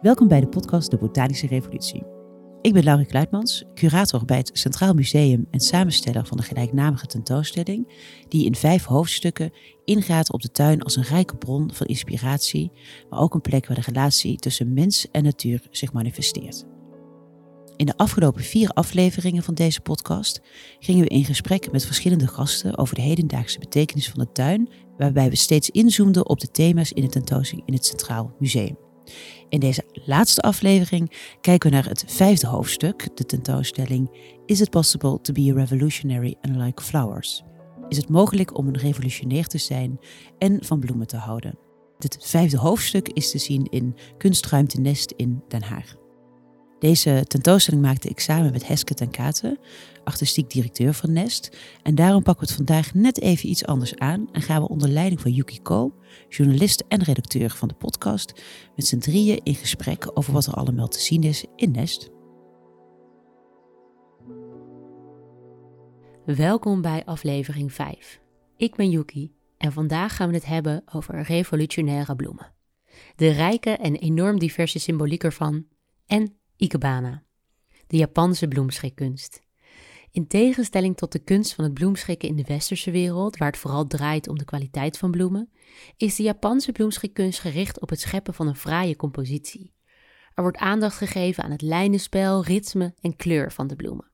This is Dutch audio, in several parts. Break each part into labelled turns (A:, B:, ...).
A: Welkom bij de podcast De Botanische Revolutie. Ik ben Laurie Kluitmans, curator bij het Centraal Museum en samensteller van de gelijknamige tentoonstelling, die in vijf hoofdstukken ingaat op de tuin als een rijke bron van inspiratie, maar ook een plek waar de relatie tussen mens en natuur zich manifesteert. In de afgelopen vier afleveringen van deze podcast gingen we in gesprek met verschillende gasten over de hedendaagse betekenis van de tuin, waarbij we steeds inzoomden op de thema's in de tentoonstelling in het Centraal Museum. In deze laatste aflevering kijken we naar het vijfde hoofdstuk, de tentoonstelling Is it possible to be a revolutionary and like flowers? Is het mogelijk om een revolutionair te zijn en van bloemen te houden? Dit vijfde hoofdstuk is te zien in Kunstruimte Nest in Den Haag. Deze tentoonstelling maakte ik samen met Heske ten Katen, artistiek directeur van Nest. En daarom pakken we het vandaag net even iets anders aan en gaan we onder leiding van Yuki Ko, journalist en redacteur van de podcast, met z'n drieën in gesprek over wat er allemaal te zien is in Nest.
B: Welkom bij aflevering 5. Ik ben Yuki en vandaag gaan we het hebben over revolutionaire bloemen. De rijke en enorm diverse symboliek ervan en Ikebana, de Japanse bloemschikkunst. In tegenstelling tot de kunst van het bloemschikken in de westerse wereld, waar het vooral draait om de kwaliteit van bloemen, is de Japanse bloemschikkunst gericht op het scheppen van een fraaie compositie. Er wordt aandacht gegeven aan het lijnenspel, ritme en kleur van de bloemen.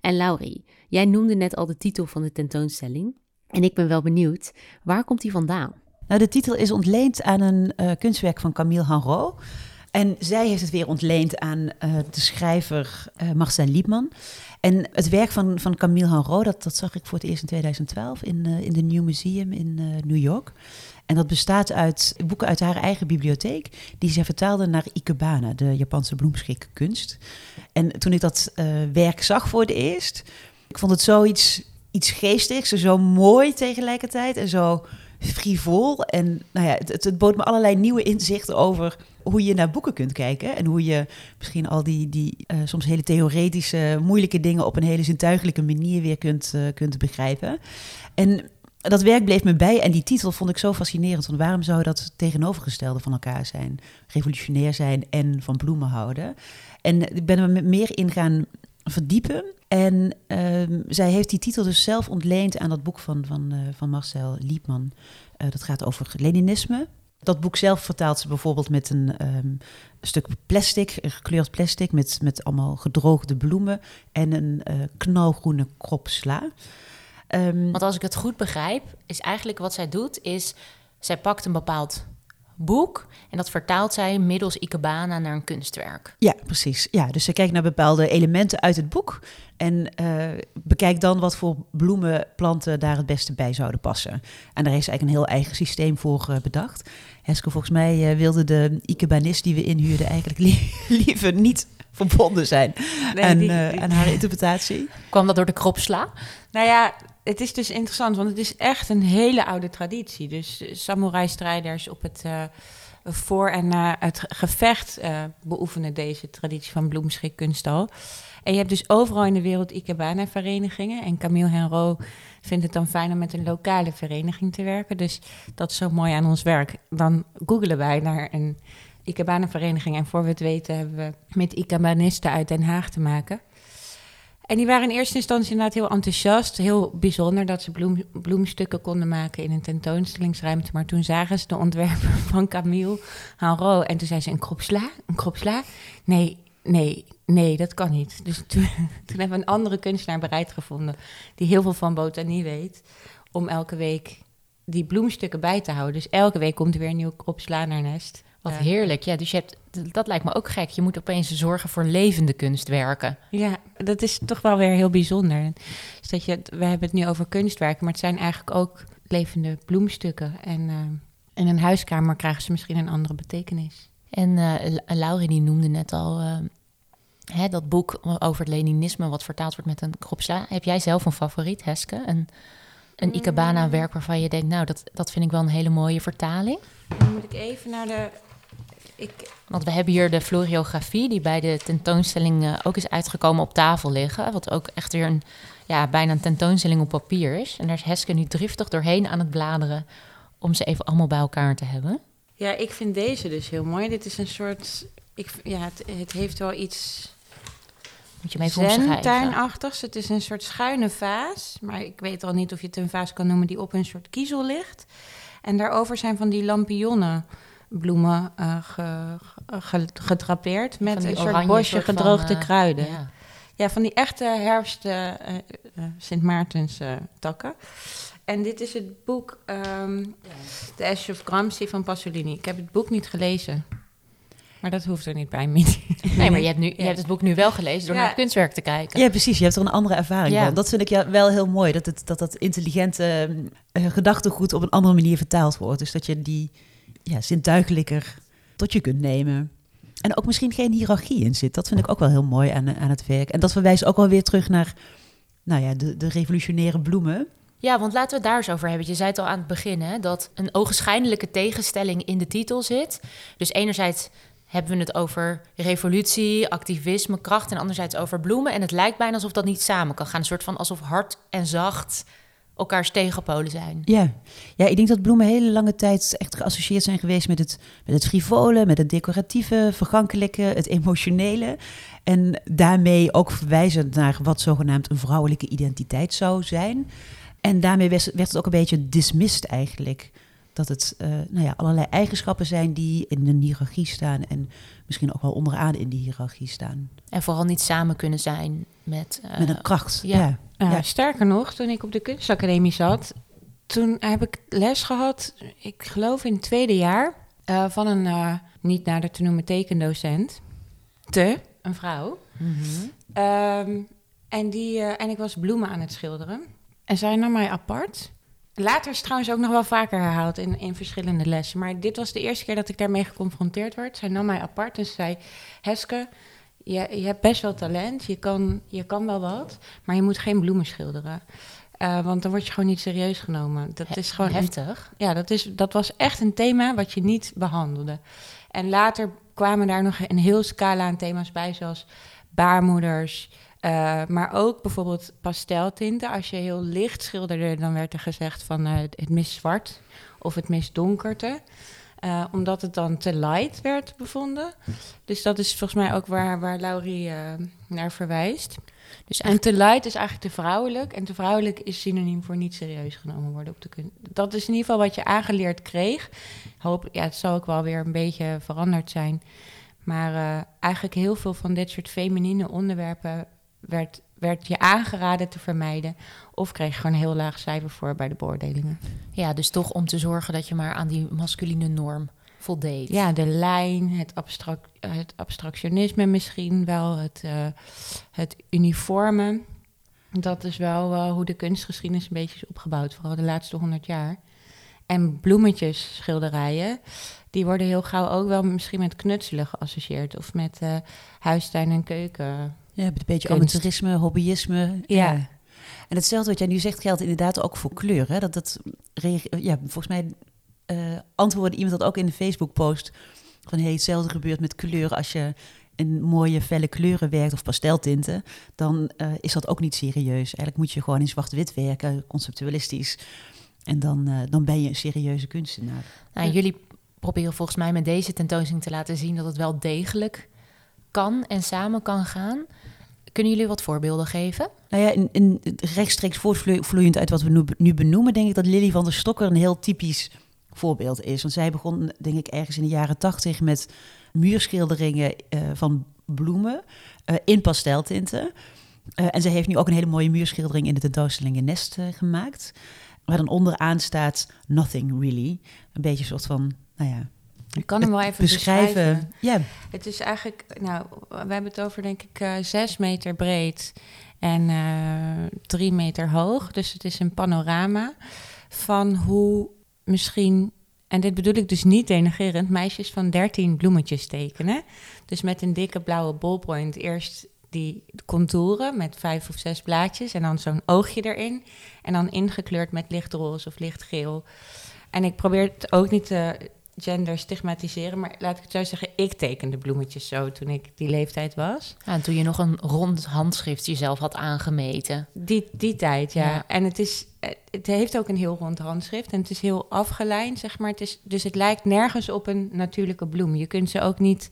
B: En Laurie, jij noemde net al de titel van de tentoonstelling. En ik ben wel benieuwd, waar komt die vandaan?
A: Nou, de titel is ontleend aan een uh, kunstwerk van Camille Henro. En zij heeft het weer ontleend aan uh, de schrijver uh, Marcel Liebman. En het werk van, van Camille Henro, dat, dat zag ik voor het eerst in 2012 in, uh, in de New Museum in New York. En dat bestaat uit boeken uit haar eigen bibliotheek, die zij vertaalde naar Ikebana, de Japanse bloemschikkunst. En toen ik dat werk zag voor het eerst, ik vond het zoiets iets geestigs, zo mooi tegelijkertijd en zo frivol. En nou ja, het, het, bood me allerlei nieuwe inzichten over hoe je naar boeken kunt kijken. En hoe je misschien al die, die uh, soms hele theoretische, moeilijke dingen op een hele zintuigelijke manier weer kunt, uh, kunt begrijpen. En dat werk bleef me bij en die titel vond ik zo fascinerend. Want waarom zou dat tegenovergestelde van elkaar zijn? Revolutionair zijn en van bloemen houden. En ik ben er meer in gaan verdiepen. En uh, zij heeft die titel dus zelf ontleend aan dat boek van, van, uh, van Marcel Liebman. Uh, dat gaat over Leninisme. Dat boek zelf vertaalt ze bijvoorbeeld met een um, stuk plastic, gekleurd plastic, met, met allemaal gedroogde bloemen en een uh, knalgroene krop sla.
B: Um, Want als ik het goed begrijp, is eigenlijk wat zij doet, is zij pakt een bepaald boek en dat vertaalt zij middels Ikebana naar een kunstwerk.
A: Ja, precies. Ja, dus ze kijkt naar bepaalde elementen uit het boek en uh, bekijkt dan wat voor bloemen, planten daar het beste bij zouden passen. En daar heeft ze eigenlijk een heel eigen systeem voor uh, bedacht. Heske, volgens mij uh, wilde de Ikebanist die we inhuurden eigenlijk li liever niet verbonden zijn nee, aan, die, die, aan haar interpretatie.
B: Kwam dat door de kropsla?
C: Nou ja, het is dus interessant, want het is echt een hele oude traditie. Dus samurai-strijders op het uh, voor- en na het gevecht uh, beoefenen deze traditie van bloemschikkunst al. En je hebt dus overal in de wereld Ikebana-verenigingen. En Camille Henro vindt het dan fijn om met een lokale vereniging te werken. Dus dat is zo mooi aan ons werk. Dan googelen wij naar een Ikebana-vereniging. En voor we het weten hebben we met Ikebanisten uit Den Haag te maken. En die waren in eerste instantie inderdaad heel enthousiast. Heel bijzonder dat ze bloem, bloemstukken konden maken in een tentoonstellingsruimte. Maar toen zagen ze de ontwerpen van Camille Henro. En toen zei ze, een krop sla? Een krop sla? Nee, nee, nee, dat kan niet. Dus toen, toen hebben we een andere kunstenaar bereid gevonden... die heel veel van botanie weet... om elke week die bloemstukken bij te houden. Dus elke week komt er weer een nieuwe krop sla naar nest.
B: Wat ja. heerlijk. Ja, dus je hebt, dat lijkt me ook gek. Je moet opeens zorgen voor levende kunstwerken.
C: Ja, dat is toch wel weer heel bijzonder. Dus dat je, we hebben het nu over kunstwerken, maar het zijn eigenlijk ook levende bloemstukken. En uh, in een huiskamer krijgen ze misschien een andere betekenis.
B: En uh, Laurie die noemde net al uh, hè, dat boek over het Leninisme, wat vertaald wordt met een kropsla. Heb jij zelf een favoriet, Heske? Een, een Ikebana-werk waarvan je denkt, nou, dat, dat vind ik wel een hele mooie vertaling?
C: Dan moet ik even naar de ik...
B: Want we hebben hier de floriografie, die bij de tentoonstelling uh, ook is uitgekomen, op tafel liggen. Wat ook echt weer een
D: ja, bijna een tentoonstelling op papier is. En daar is Heske nu driftig doorheen aan het bladeren om ze even allemaal bij elkaar te hebben.
C: Ja, ik vind deze dus heel mooi. Dit is een soort... Ik, ja, het, het heeft wel iets
D: Moet je
C: zentuinachtigs. Het is een soort schuine vaas. Maar ik weet al niet of je het een vaas kan noemen die op een soort kiezel ligt. En daarover zijn van die eh ge, ge- gedrapeerd. Met een soort
D: oranje
C: bosje
D: soort van,
C: gedroogde
D: eh,
C: kruiden.
D: ja.
C: Ja, van die echte herfst eh, Sint Maartens eh, takken. En dit is het boek ehm The Ash of Gramsci van Pasolini. Ik heb het boek niet gelezen. Maar dat hoeft er niet bij.
D: Nee, maar je hebt, nu, je
C: Ja.
D: hebt het boek nu wel gelezen door
C: Ja.
D: naar het kunstwerk te kijken.
A: Ja, precies. Je hebt er een andere ervaring
D: Ja.
A: van. Dat vind ik ja, wel heel mooi. Dat het, dat, dat intelligente gedachtegoed op een andere manier vertaald wordt. Dus dat je die ja, zintuigelijker tot je kunt nemen. En ook misschien geen hiërarchie in zit. Dat vind ik ook wel heel mooi aan, aan het werk. En dat verwijst ook wel weer terug naar nou ja, de, de revolutionaire bloemen.
D: Ja, want laten we het daar eens over hebben. Je zei het al aan het begin, hè, dat een ogenschijnlijke tegenstelling in de titel zit. Dus enerzijds hebben we het over revolutie, activisme, kracht... en anderzijds over bloemen. En het lijkt bijna alsof dat niet samen kan gaan. Een soort van alsof hard en zacht elkaars tegenpolen zijn.
A: Ja. ja, ik denk dat bloemen hele lange tijd echt geassocieerd zijn geweest met het, met het frivole, met het decoratieve, vergankelijke, het emotionele. En daarmee ook verwijzend naar wat zogenaamd een vrouwelijke identiteit zou zijn. En daarmee werd het ook een beetje dismissed eigenlijk. Dat het eh, nou ja, allerlei eigenschappen zijn die in een hiërarchie staan en misschien ook wel onderaan in die hiërarchie staan.
D: En vooral niet samen kunnen zijn met... eh,
A: Met een kracht.
D: ja.
A: Ja.
C: Uh,
A: Ja.
C: Sterker nog, toen ik op de kunstacademie zat, toen heb ik les gehad, ik geloof in het tweede jaar, eh, van een eh, niet nader te noemen tekendocent. Te, een vrouw.
D: mhm.
C: Ehm, en, die, en ik was bloemen aan het schilderen. En zij nam mij apart. Later is het trouwens ook nog wel vaker herhaald in, in verschillende lessen. Maar dit was de eerste keer dat ik daarmee geconfronteerd werd. Zij nam mij apart en ze zei... Heske, je, je hebt best wel talent. Je kan, je kan wel wat. Maar je moet geen bloemen schilderen. Eh, want dan word je gewoon niet serieus genomen. Dat is gewoon een
D: heftig.
C: ja, dat, is, dat was echt een thema wat je niet behandelde. En later kwamen daar nog een heel scala aan thema's bij, zoals baarmoeders. eh, maar ook bijvoorbeeld pasteltinten. Als je heel licht schilderde, dan werd er gezegd van eh, het mist zwart of het mist donkerte. Eh, omdat het dan te light werd bevonden. Dus dat is volgens mij ook waar, waar Laurie eh, naar verwijst.
D: Dus
C: En te light is eigenlijk te vrouwelijk. En te vrouwelijk is synoniem voor niet serieus genomen worden op de kunst. Dat is in ieder geval wat je aangeleerd kreeg. Hoop, ja, het zal ook wel weer een beetje veranderd zijn. Maar eh, eigenlijk heel veel van dit soort feminine onderwerpen werd, werd je aangeraden te vermijden. Of kreeg je gewoon een heel laag cijfer voor bij de beoordelingen.
D: Ja, dus toch om te zorgen dat je maar aan die masculine norm voldeed.
C: Ja, de lijn, het, abstract, het abstractionisme misschien wel, het, eh, het uniforme. Dat is wel eh, hoe de kunstgeschiedenis een beetje is opgebouwd, vooral de laatste honderd jaar. En bloemetjes, schilderijen, die worden heel gauw ook wel misschien met knutselen geassocieerd. Of met eh huistuin en keuken.
A: Ja, een beetje
C: Kunst.
A: amateurisme, hobbyisme.
C: Ja.
A: En hetzelfde wat jij nu zegt geldt inderdaad ook voor kleur. Hè? Dat, dat ja, volgens mij eh antwoordde iemand dat ook in de Facebook-post. Van hey, hetzelfde gebeurt met kleur. Als je in mooie felle kleuren werkt of pasteltinten, dan eh, is dat ook niet serieus. Eigenlijk moet je gewoon in zwart-wit werken, conceptualistisch. En dan, eh, dan ben je een serieuze kunstenaar.
D: Nou, jullie proberen volgens mij met deze tentoonstelling te laten zien dat het wel degelijk kan en samen kan gaan. Kunnen jullie wat voorbeelden geven?
A: Nou ja, in, in rechtstreeks voortvloeiend uit wat we nu, benoemen, denk ik dat Lily van der Stokker een heel typisch voorbeeld is. Want zij begon, denk ik, ergens in de jaren tachtig met muurschilderingen eh, van bloemen eh, in pasteltinten. Eh, en zij heeft nu ook een hele mooie muurschildering in de tentoonstelling in Nest gemaakt. Waar dan onderaan staat Nothing Really. Een beetje een soort van, nou ja,
C: Ik kan hem wel even
A: beschrijven.
C: beschrijven.
A: Ja,
C: Het is eigenlijk, nou, we hebben het over denk ik eh, zes meter breed en eh, drie meter hoog. Dus het is een panorama van hoe misschien, en dit bedoel ik dus niet denigerend, meisjes van 13 bloemetjes tekenen. Dus met een dikke blauwe ballpoint eerst die contouren met vijf of zes blaadjes en dan zo'n oogje erin. En dan ingekleurd met lichtroze of lichtgeel. En ik probeer het ook niet te gender stigmatiseren. Maar laat ik het zo zeggen, ik tekende bloemetjes zo toen ik die leeftijd was.
D: Ja, en toen je nog een rond handschrift jezelf had aangemeten.
C: Die, die tijd, ja.
D: Ja.
C: En het, is, het heeft ook een heel rond handschrift en het is heel afgeleid, zeg maar. Het is, dus het lijkt nergens op een natuurlijke bloem. Je kunt ze ook niet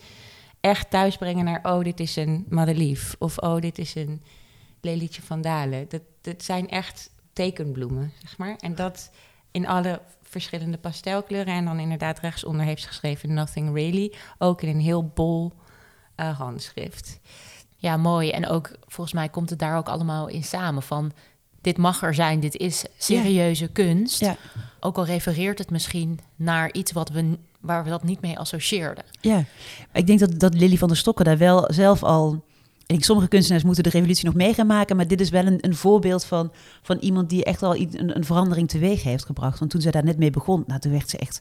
C: echt thuisbrengen naar... oh, dit is een madelief of oh, dit is een lelietje van Dalen. Dat, dat zijn echt tekenbloemen, zeg maar. En dat in alle verschillende pastelkleuren. En dan inderdaad rechtsonder heeft ze geschreven Nothing Really. Ook in een heel bol eh, handschrift.
D: Ja, mooi. En ook volgens mij komt het daar ook allemaal in samen van dit mag er zijn, dit is serieuze kunst.
A: Ja.
D: Ook al refereert het misschien naar iets wat we, waar we dat niet mee associeerden.
A: Ja, ik denk dat, dat Lily van der Stokken daar wel zelf al... Denk, sommige kunstenaars moeten de revolutie nog mee gaan maken, maar dit is wel een, een voorbeeld van, van iemand die echt al een, een verandering teweeg heeft gebracht. Want toen zij daar net mee begon, nou, toen werd ze echt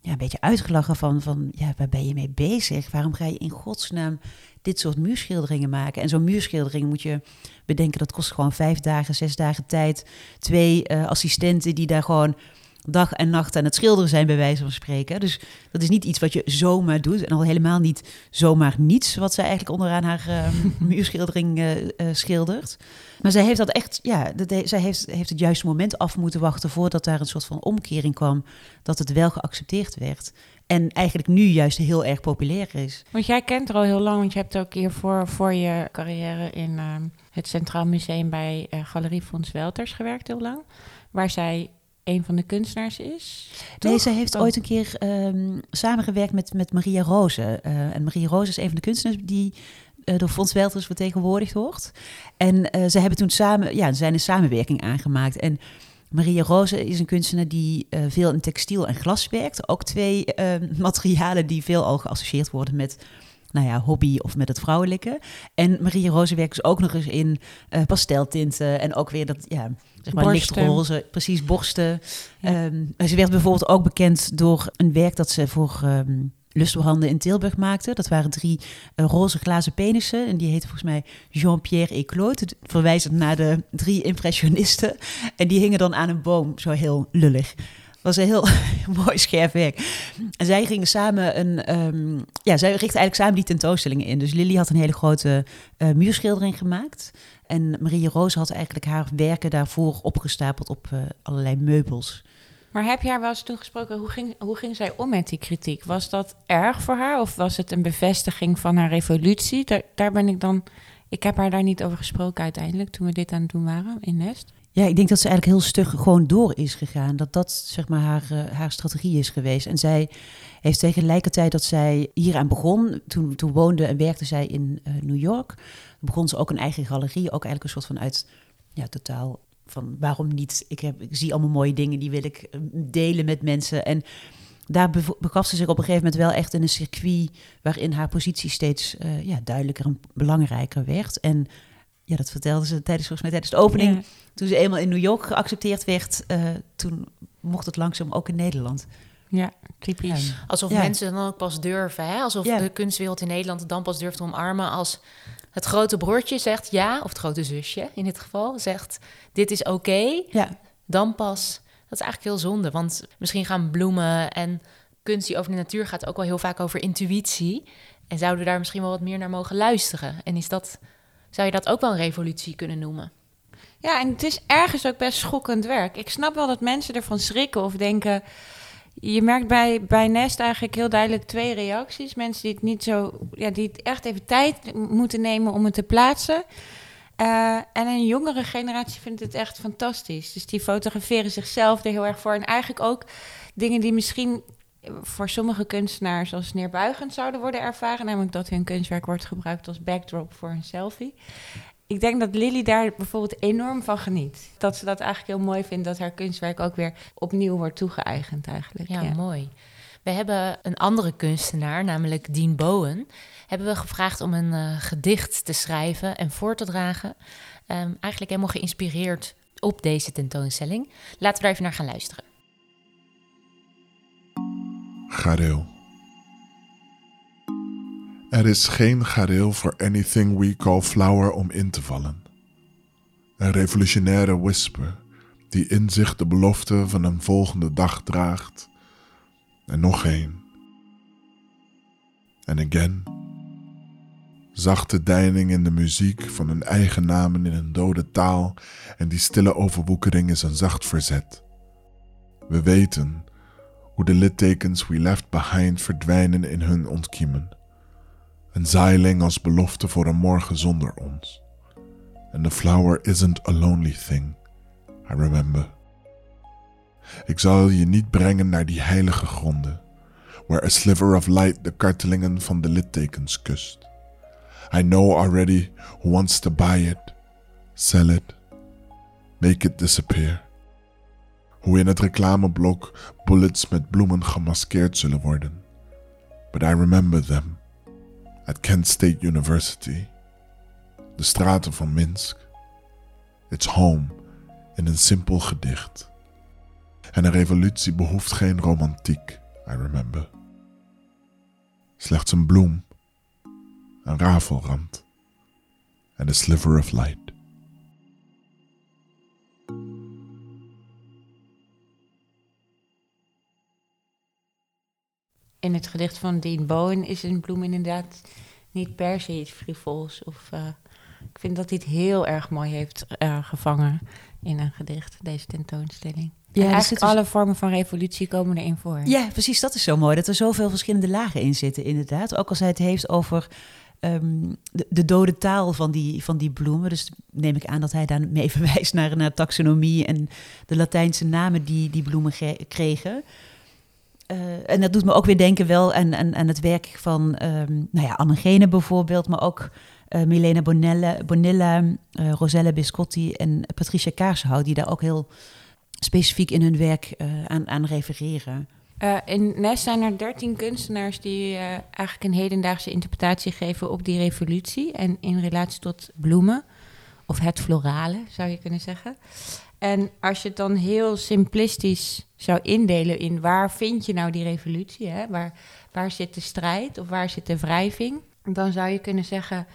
A: ja, een beetje uitgelachen van, van, ja, waar ben je mee bezig? Waarom ga je in godsnaam dit soort muurschilderingen maken? En zo'n muurschildering moet je bedenken, dat kost gewoon vijf dagen, zes dagen tijd. Twee eh, assistenten die daar gewoon dag en nacht aan het schilderen zijn, bij wijze van spreken. Dus dat is niet iets wat je zomaar doet. En al helemaal niet zomaar niets, wat zij eigenlijk onderaan haar eh, muurschildering eh, schildert. Maar zij heeft dat echt, ja, dat he- zij heeft, heeft het juiste moment af moeten wachten voordat daar een soort van omkering kwam, dat het wel geaccepteerd werd. En eigenlijk nu juist heel erg populair is.
C: Want jij kent er al heel lang, want je hebt ook hiervoor voor je carrière in ehm, het Centraal Museum bij Galerie Fons Welters gewerkt heel lang. Waar zij een van de kunstenaars is.
A: Nee,
C: toch?
A: zij heeft
C: Oh.
A: ooit een keer ehm, samengewerkt met, met Maria Roze. Eh, en Maria Roze is een van de kunstenaars die eh, door Fons Welters vertegenwoordigd wordt. En eh, ze hebben toen samen, ja, ze zijn een samenwerking aangemaakt. En Maria Roze is een kunstenaar die veel in textiel en glas werkt. Ook twee eh, materialen die veel al geassocieerd worden met nou ja, hobby of met het vrouwelijke. En Maria Roze werkt dus ook nog eens in pasteltinten en ook weer dat, ja, zeg maar
C: Borsten.
A: lichtroze, precies, borsten.
C: Ja.
A: Ehm, ze werd bijvoorbeeld ook bekend door een werk dat ze voor Lustbranden in Tilburg maakte. Dat waren drie eh, roze glazen penissen. En die heette volgens mij Jean-Pierre et Claude. Verwijzend naar de drie impressionisten. En die hingen dan aan een boom, zo heel lullig. was een heel mooi scherp werk. En zij gingen samen een... ehm, ja, zij richtten eigenlijk samen die tentoonstellingen in. Dus Lily had een hele grote eh, muurschildering gemaakt. En Marie Roos had eigenlijk haar werken daarvoor opgestapeld op eh, allerlei meubels.
C: Maar heb je haar wel eens toen gesproken? Hoe ging, hoe ging zij om met die kritiek? Was dat erg voor haar of was het een bevestiging van haar revolutie? Daar, daar ben ik dan. Ik heb haar daar niet over gesproken uiteindelijk toen we dit aan het doen waren in Nest.
A: Ja, ik denk dat ze eigenlijk heel stug gewoon door is gegaan. Dat dat zeg maar haar, eh, haar strategie is geweest. En zij heeft tegelijkertijd dat zij hieraan begon. Toen, toen woonde en werkte zij in eh, New York. Begon ze ook een eigen galerie. Ook eigenlijk een soort van uit ja, totaal van waarom niet? Ik, heb, ik zie allemaal mooie dingen die wil ik eh, delen met mensen. En daar begaf ze zich op een gegeven moment wel echt in een circuit waarin haar positie steeds eh, ja, duidelijker en belangrijker werd. En ja, dat vertelde ze tijdens, volgens mij tijdens de opening.
C: Ja.
A: Toen ze eenmaal in New York geaccepteerd werd, eh, toen mocht het langzaam ook in Nederland.
C: Ja, typisch.
D: Alsof
A: Ja.
D: mensen dan ook pas durven, hè? alsof
A: Ja.
D: de kunstwereld in Nederland het dan pas durft te omarmen als het grote broertje zegt ja, of het grote zusje in dit geval zegt dit is oké,
A: Ja,
D: dan pas. Dat is eigenlijk heel zonde, want misschien gaan bloemen en kunst die over de natuur gaat ook wel heel vaak over intuïtie. En zouden we daar misschien wel wat meer naar mogen luisteren? En is dat, zou je dat ook wel een revolutie kunnen noemen?
C: Ja, en het is ergens ook best schokkend werk. Ik snap wel dat mensen ervan schrikken of denken. Je merkt bij, bij Nest eigenlijk heel duidelijk twee reacties. Mensen die het niet zo, ja, die het echt even tijd moeten nemen om het te plaatsen. Eh, en een jongere generatie vindt het echt fantastisch. Dus die fotograferen zichzelf er heel erg voor. En eigenlijk ook dingen die misschien voor sommige kunstenaars als neerbuigend zouden worden ervaren. Namelijk dat hun kunstwerk wordt gebruikt als backdrop voor een selfie. Ik denk dat Lily daar bijvoorbeeld enorm van geniet. Dat ze dat eigenlijk heel mooi vindt dat haar kunstwerk ook weer opnieuw wordt toegeëigend eigenlijk.
D: Ja, mooi. We hebben een andere kunstenaar, namelijk Dean Bowen, hebben we gevraagd om een eh, gedicht te schrijven en voor te dragen. Ehm, eigenlijk helemaal geïnspireerd op deze tentoonstelling. Laten we daar even naar gaan luisteren.
E: Gareel. Er is geen gareel voor anything we call flower om in te vallen. Een revolutionaire whisper die in zich de belofte van een volgende dag draagt. En nog één And again. Zachte deining in de muziek van hun eigen namen in een dode taal en die stille overwoekering is een zacht verzet. We weten hoe de littekens we left behind verdwijnen in hun ontkiemen. Een zeiling als belofte voor een morgen zonder ons. And the flower isn't a lonely thing, I remember. Ik zal je niet brengen naar die heilige gronden, where a sliver of light de kartelingen van de littekens kust. I know already who wants to buy it, sell it, make it disappear. Hoe in het reclameblok bullets met bloemen gemaskeerd zullen worden. But I remember them at Kent State University, de straten van Minsk. It's home in een simpel gedicht. En een revolutie behoeft geen romantiek, I remember. Slechts een bloem, een rafelrand en a sliver of light.
C: In het gedicht van Dean Bowen is een bloem inderdaad niet per se iets frivols. Of, uh, ik vind dat hij het heel erg mooi heeft uh, gevangen in een gedicht, deze tentoonstelling. Ja, eigenlijk dus alle vormen van revolutie komen erin voor.
A: Ja, precies. Dat is zo mooi. Dat er zoveel verschillende lagen in zitten, inderdaad. Ook als hij het heeft over um, de, de, dode taal van die, van die bloemen. Dus neem ik aan dat hij daarmee verwijst naar, naar taxonomie en de Latijnse namen die die bloemen kregen. Uh, en dat doet me ook weer denken wel aan, aan, het werk van um, nou ja, Anne Gene bijvoorbeeld, maar ook uh, Milena Bonella, Bonilla, uh, Rosella Biscotti en Patricia Kaarshout, die daar ook heel specifiek in hun werk aan, aan refereren.
C: In Nest zijn er dertien kunstenaars die eigenlijk een hedendaagse interpretatie geven op die revolutie en in relatie tot bloemen, of het florale zou je kunnen zeggen. En als je het dan heel simplistisch zou indelen in waar vind je nou die revolutie, hè? Waar, waar zit de strijd of waar zit de wrijving, dan zou je kunnen zeggen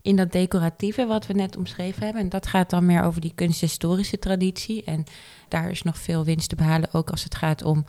C: in dat decoratieve wat we net omschreven hebben. En dat gaat dan meer over die kunsthistorische traditie. En daar is nog veel winst te behalen, ook als het gaat om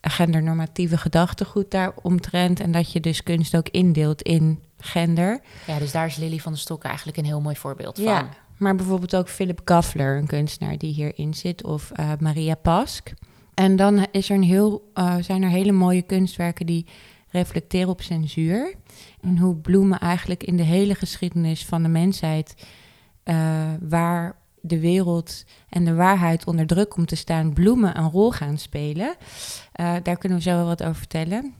C: gendernormatieve gedachtegoed daaromtrent. En dat je dus kunst ook indeelt in gender.
D: Ja, dus daar is Lily van der Stokken eigenlijk een heel mooi voorbeeld van.
C: Ja, maar bijvoorbeeld ook Philip Gaffler, een kunstenaar die hierin zit, of uh, Maria Pask. En dan is er een heel, uh, zijn er hele mooie kunstwerken die reflecteren op censuur. En hoe bloemen eigenlijk in de hele geschiedenis van de mensheid, uh, waar de wereld en de waarheid onder druk komt te staan, bloemen een rol gaan spelen. Daar kunnen we zo wel wat over vertellen.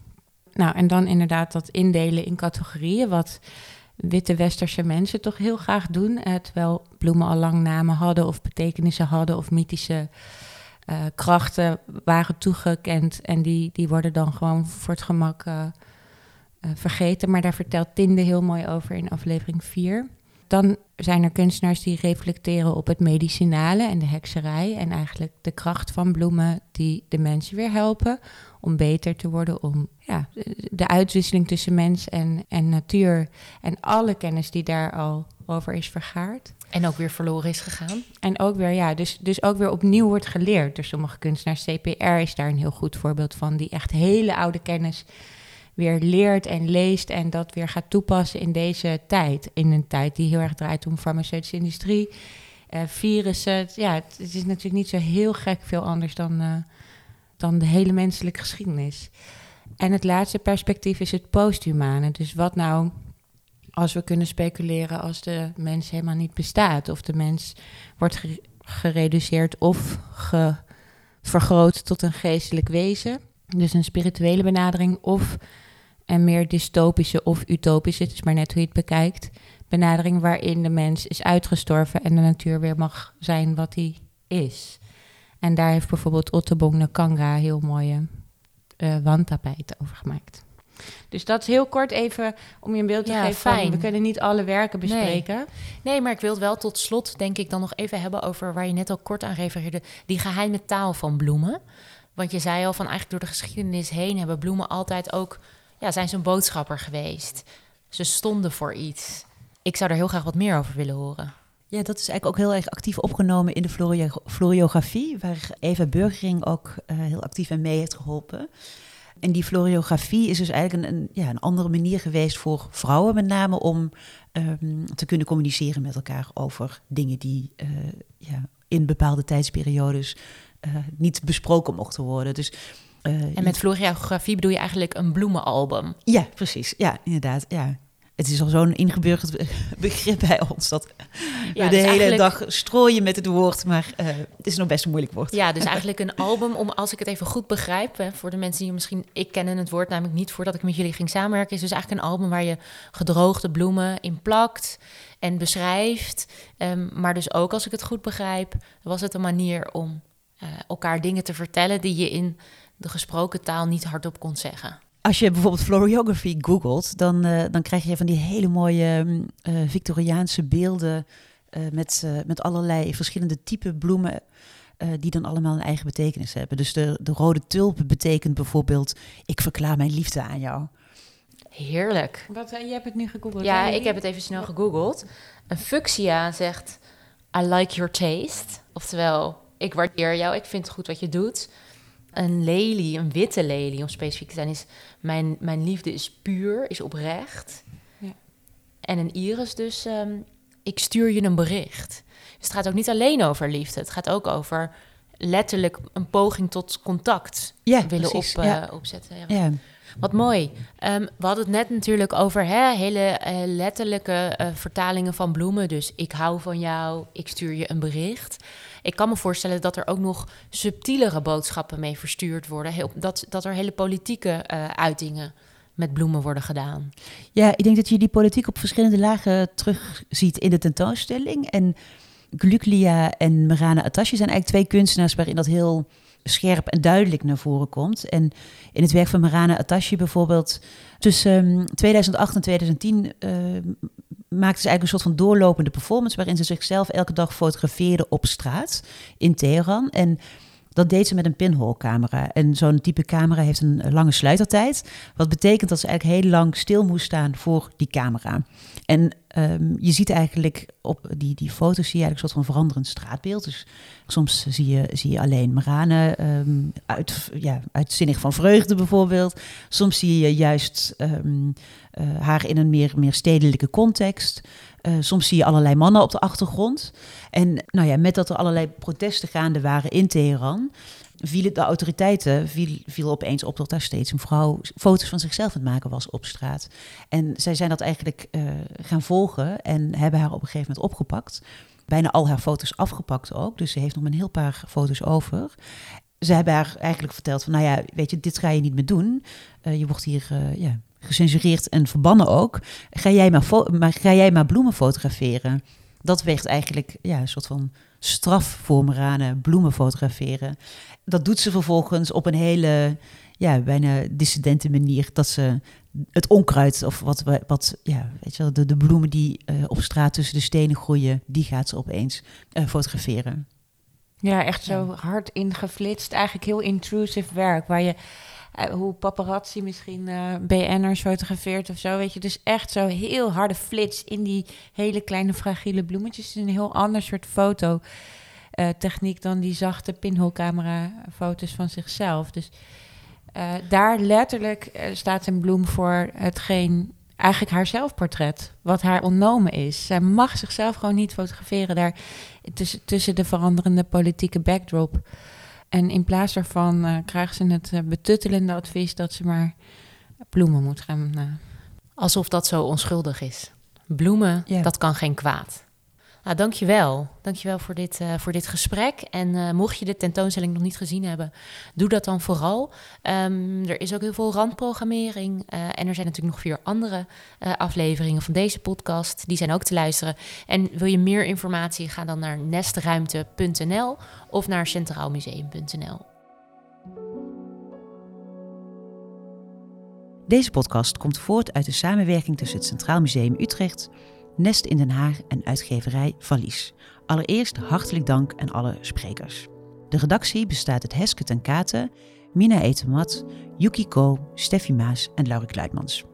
C: Nou, en dan inderdaad dat indelen in categorieën, wat witte westerse mensen toch heel graag doen. Uh, terwijl bloemen al lang namen hadden of betekenissen hadden of mythische uh, krachten waren toegekend. En die, die worden dan gewoon voor het gemak vergeten. Maar daar vertelt Tinde heel mooi over in aflevering 4. Dan zijn er kunstenaars die reflecteren op het medicinale en de hekserij. En eigenlijk de kracht van bloemen die de mensen weer helpen om beter te worden. Om ja, de uitwisseling tussen mens en, en natuur. En alle kennis die daar al over is vergaard.
D: En ook weer verloren is gegaan.
C: En ook weer, ja, dus, dus ook weer opnieuw wordt geleerd door sommige kunstenaars. CPR is daar een heel goed voorbeeld van, die echt hele oude kennis weer leert en leest en dat weer gaat toepassen in deze tijd. In een tijd die heel erg draait om farmaceutische industrie, uh, virussen. Ja, het, is natuurlijk niet zo heel gek veel anders dan, uh, dan de hele menselijke geschiedenis. En het laatste perspectief is het posthumane. Dus wat nou als we kunnen speculeren als de mens helemaal niet bestaat, of de mens wordt gereduceerd of vergroot tot een geestelijk wezen. Dus een spirituele benadering of en meer dystopische of utopische, het is maar net hoe je het bekijkt, benadering waarin de mens is uitgestorven en de natuur weer mag zijn wat hij is. En daar heeft bijvoorbeeld Ottobong Nakanga heel mooie uh, wandtapijten over gemaakt. Dus dat is heel kort even om je een beeld te ja, geven. Fijn. Van, we kunnen niet alle werken bespreken.
D: Nee. nee. maar ik wil het wel tot slot, denk ik, dan nog even hebben over waar je net al kort aan refereerde: die geheime taal van bloemen. Want je zei al van eigenlijk door de geschiedenis heen hebben bloemen altijd ook ja, zijn ze een boodschapper geweest. Ze stonden voor iets. Ik zou er heel graag wat meer over willen horen.
A: Ja, dat is eigenlijk ook heel erg actief opgenomen in de florio floriografie, waar Eva Burgering ook uh, heel actief en mee heeft geholpen. En die floriografie is dus eigenlijk een, een, ja, een andere manier geweest voor vrouwen met name om ehm, te kunnen communiceren met elkaar over dingen die uh, ja, in bepaalde tijdsperiodes uh, niet besproken mochten worden. Dus,
D: uh, en met floriografie bedoel je eigenlijk een bloemenalbum?
A: Ja, precies. Ja, inderdaad. Ja het is al zo'n ingeburgerd begrip bij ons. Dat ja, we de dus hele dag strooien met het woord, maar uh, het is nog best een moeilijk woord.
D: Ja, dus eigenlijk een album, om, als ik het even goed begrijp, hè, voor de mensen die misschien, ik ken het woord namelijk niet voordat ik met jullie ging samenwerken, is dus eigenlijk een album waar je gedroogde bloemen in plakt en beschrijft. Um, maar dus ook, als ik het goed begrijp, was het een manier om uh, elkaar dingen te vertellen die je in de gesproken taal niet hardop kon zeggen
A: als je bijvoorbeeld floriography googelt, dan, uh, dan krijg je van die hele mooie uh, Victoriaanse beelden uh, met, met allerlei verschillende type bloemen. die dan allemaal een eigen betekenis hebben. Dus de, de rode tulp betekent bijvoorbeeld: Ik verklaar mijn liefde aan jou.
D: Heerlijk.
C: Wat, je hebt het nu gegoogeld?
D: Ja, ik heb het even snel gegoogeld. Een fuchsia zegt: I like your taste. Oftewel, ik waardeer jou, ik vind het goed wat je doet een lelie, een witte lelie om specifiek te zijn, is mijn, mijn liefde is puur, is oprecht. Ja. En een iris dus, ehm, ik stuur je een bericht. Dus het gaat ook niet alleen over liefde, het gaat ook over letterlijk een poging tot contact
A: ja,
D: willen op, uh, opzetten. Ja. Wat mooi. Um, we hadden het net natuurlijk over hè, hele uh, letterlijke uh, vertalingen van bloemen. Dus ik hou van jou, ik stuur je een bericht ik kan me voorstellen dat er ook nog subtielere boodschappen mee verstuurd worden. Heel, dat, dat er hele politieke uh, uitingen met bloemen worden gedaan.
A: Ja, ik denk dat je die politiek op verschillende lagen terugziet in de tentoonstelling. En Gluklia en Merana Atasje zijn eigenlijk twee kunstenaars waarin dat heel scherp en duidelijk naar voren komt. En in het werk van Marana Atasje bijvoorbeeld, tussen 2008 ehm, en 2010 uh, maakte ze eigenlijk een soort van doorlopende performance waarin ze zichzelf elke dag fotografeerde op straat in Teheran. En dat deed ze met een pinhole camera. En zo'n type camera heeft een lange sluitertijd. Wat betekent dat ze eigenlijk heel lang stil moest staan voor die camera. En um, je ziet eigenlijk op die, die foto's zie je eigenlijk een soort van veranderend straatbeeld. Dus soms zie je, zie je alleen Marane um, uit, ja, uitzinnig van vreugde bijvoorbeeld. Soms zie je juist um, uh, haar in een meer, meer stedelijke context. Uh, soms zie je allerlei mannen op de achtergrond. En nou ja, met dat er allerlei protesten gaande waren in Teheran, vielen de autoriteiten viel, viel opeens op dat daar steeds een vrouw foto's van zichzelf aan het maken was op straat. En zij zijn dat eigenlijk uh, gaan volgen en hebben haar op een gegeven moment opgepakt. Bijna al haar foto's afgepakt ook, dus ze heeft nog een heel paar foto's over. Ze hebben haar eigenlijk verteld van, nou ja, weet je, dit ga je niet meer doen. Uh, je wordt hier ja, gecensureerd en verbannen ook. Ga jij maar, maar, ga jij maar bloemen fotograferen? Dat weegt eigenlijk ja, een soort van straf voor Marane, bloemen fotograferen. Dat doet ze vervolgens op een hele, ja, bijna dissidente manier. Dat ze het onkruid of wat, wat ja, weet je wel, de, de bloemen die uh, op straat tussen de stenen groeien, die gaat ze opeens uh, fotograferen.
C: Ja, echt zo hard ingeflitst. Eigenlijk heel intrusive werk, waar je hoe paparazzi misschien uh, BN'ers fotografeert of zo, weet je. Dus echt zo heel harde flits in die hele kleine fragiele bloemetjes. Een heel ander soort foto uh, techniek dan die zachte pinholcamera foto's van zichzelf. Dus daar letterlijk staat een bloem voor hetgeen eigenlijk haar zelfportret, wat haar ontnomen is. Zij mag zichzelf gewoon niet fotograferen daar tussen, tussen de veranderende politieke backdrop. En in plaats daarvan uh, krijgen ze het uh, betuttelende advies dat ze maar bloemen moet gaan. Uh.
D: Alsof dat zo onschuldig is. Bloemen, dat kan geen kwaad. Nou, dankjewel. Dankjewel voor dit, uh, voor dit gesprek. En uh, mocht je de tentoonstelling nog niet gezien hebben, doe dat dan vooral. Um, er is ook heel veel randprogrammering. Uh, en er zijn natuurlijk nog vier andere afleveringen van deze podcast. Die zijn ook te luisteren. En wil je meer informatie, ga dan naar nestruimte.nl of naar centraalmuseum.nl.
A: Deze podcast komt voort uit de samenwerking tussen het Centraal Museum Utrecht Nest in Den Haag en uitgeverij Valies. Allereerst hartelijk dank aan alle sprekers. De redactie bestaat uit Heske ten Katen, Mina Etemat, Yuki Ko, Steffi Maas en Laurie Kluitmans.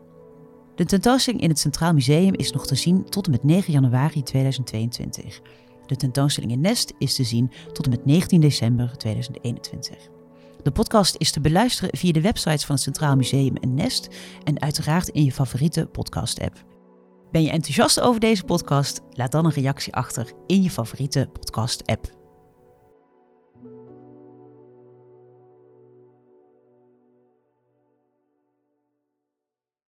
A: De tentoonstelling in het Centraal Museum is nog te zien tot en met 9 januari 2022. De tentoonstelling in Nest is te zien tot en met 19 december 2021. De podcast is te beluisteren via de websites van het Centraal Museum en Nest en uiteraard in je favoriete podcast-app. Ben je enthousiast over deze podcast? Laat dan een reactie achter in je favoriete podcast-app.